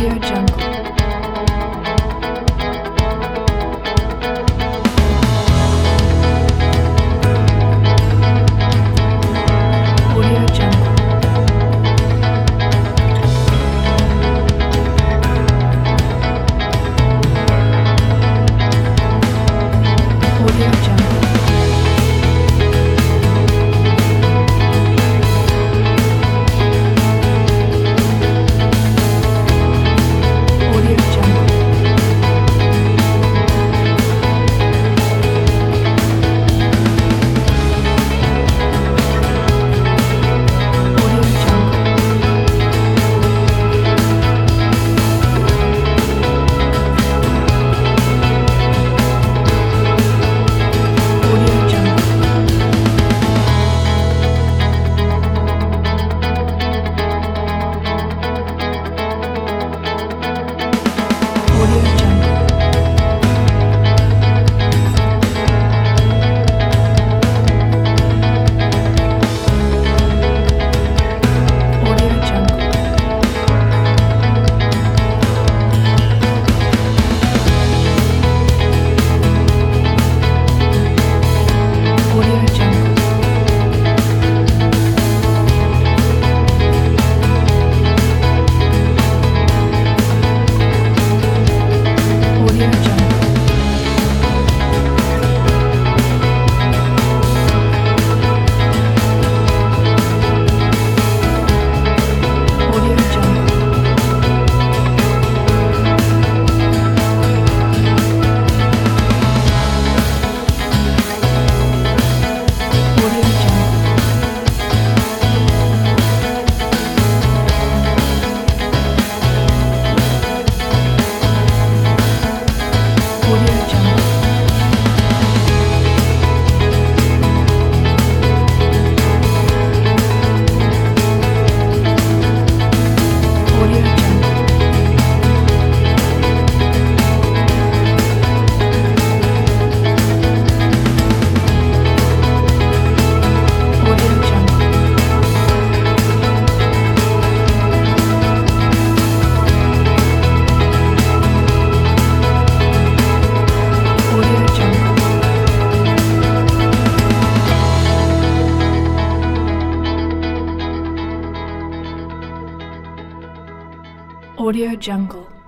Audio Jungle. Audio Audio Jungle.